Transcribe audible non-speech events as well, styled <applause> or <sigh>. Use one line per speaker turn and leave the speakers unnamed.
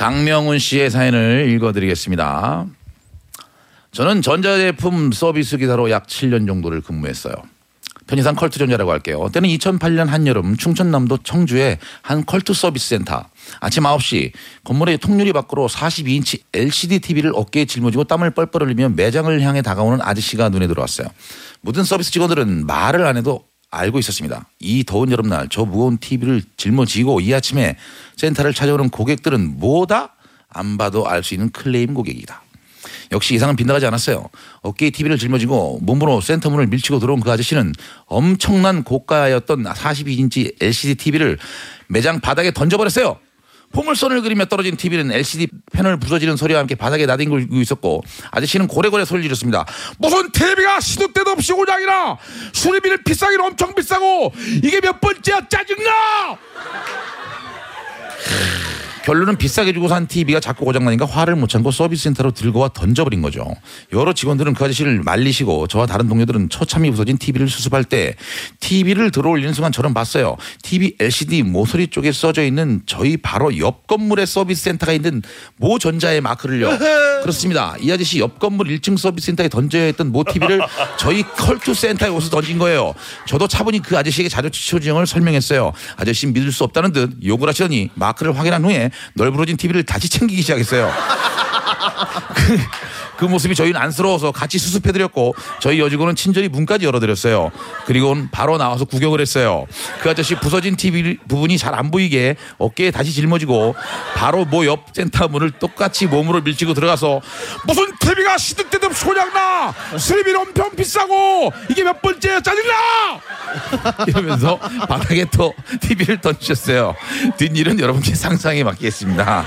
강명훈 씨의 사연을 읽어드리겠습니다. 저는 전자제품 서비스 기사로 약 7년 정도를 근무했어요. 편의상 컬트 전자라고 할게요. 때는 2008년 한여름 충청남도 청주의 한 컬트 서비스 센터. 아침 9시 건물의 통유리 밖으로 42인치 LCD TV를 어깨에 짊어지고 땀을 뻘뻘 흘리며 매장을 향해 다가오는 아저씨가 눈에 들어왔어요. 모든 서비스 직원들은 말을 안 해도 알고 있었습니다. 이 더운 여름날 저 무거운 TV를 짊어지고 이 아침에 센터를 찾아오는 고객들은 뭐다? 안 봐도 알 수 있는 클레임 고객이다. 역시 예상은 빗나가지 않았어요. 어깨에 TV를 짊어지고 몸으로 센터 문을 밀치고 들어온 그 아저씨는 엄청난 고가였던 42인치 LCD TV를 매장 바닥에 던져버렸어요. 포물선을 그리며 떨어진 TV는 LCD 패널 부서지는 소리와 함께 바닥에 나뒹굴고 있었고 아저씨는 고래고래 소리를 지릅니다. 무슨 TV가 시도 때도 없이 고장이 나 수리비를 비싸긴 엄청 비싸고 이게 몇 번째야 짜증나! 결론은 비싸게 주고 산 TV가 자꾸 고장나니까 화를 못 참고 서비스 센터로 들고 와 던져버린 거죠. 여러 직원들은 그 아저씨를 말리시고 저와 다른 동료들은 처참히 부서진 TV를 수습할 때 TV를 들어올리는 순간 저는 봤어요. TV LCD 모서리 쪽에 써져 있는 저희 바로 옆 건물에 서비스 센터가 있는 모 전자의 마크를요. <laughs> 그렇습니다. 이 아저씨 옆 건물 1층 서비스 센터에 던져야 했던 모 TV를 저희 컬투 센터에 오셔서 던진 거예요. 저도 차분히 그 아저씨에게 자초지종을 설명했어요. 아저씨 믿을 수 없다는 듯 욕을 하시더니 마크를 확인한 후에 널브러진 TV를 다시 챙기기 시작했어요. 그, 그 모습이 저희는 안쓰러워서 같이 수습해드렸고 저희 여직원은 친절히 문까지 열어드렸어요. 그리고는 바로 나와서 구경을 했어요. 그 아저씨 부서진 TV 부분이 잘 안 보이게 어깨에 다시 짊어지고 바로 모 옆 센터 문을 똑같이 몸으로 밀치고 들어가서 무슨 TV가 없이 고장나 수리비는 엄청 비싸고 이게 몇 번째야 짜증나 이러면서 바닥에 또 TV를 던지셨어요. 뒷일은 여러분께 상상에 맡기겠습니다.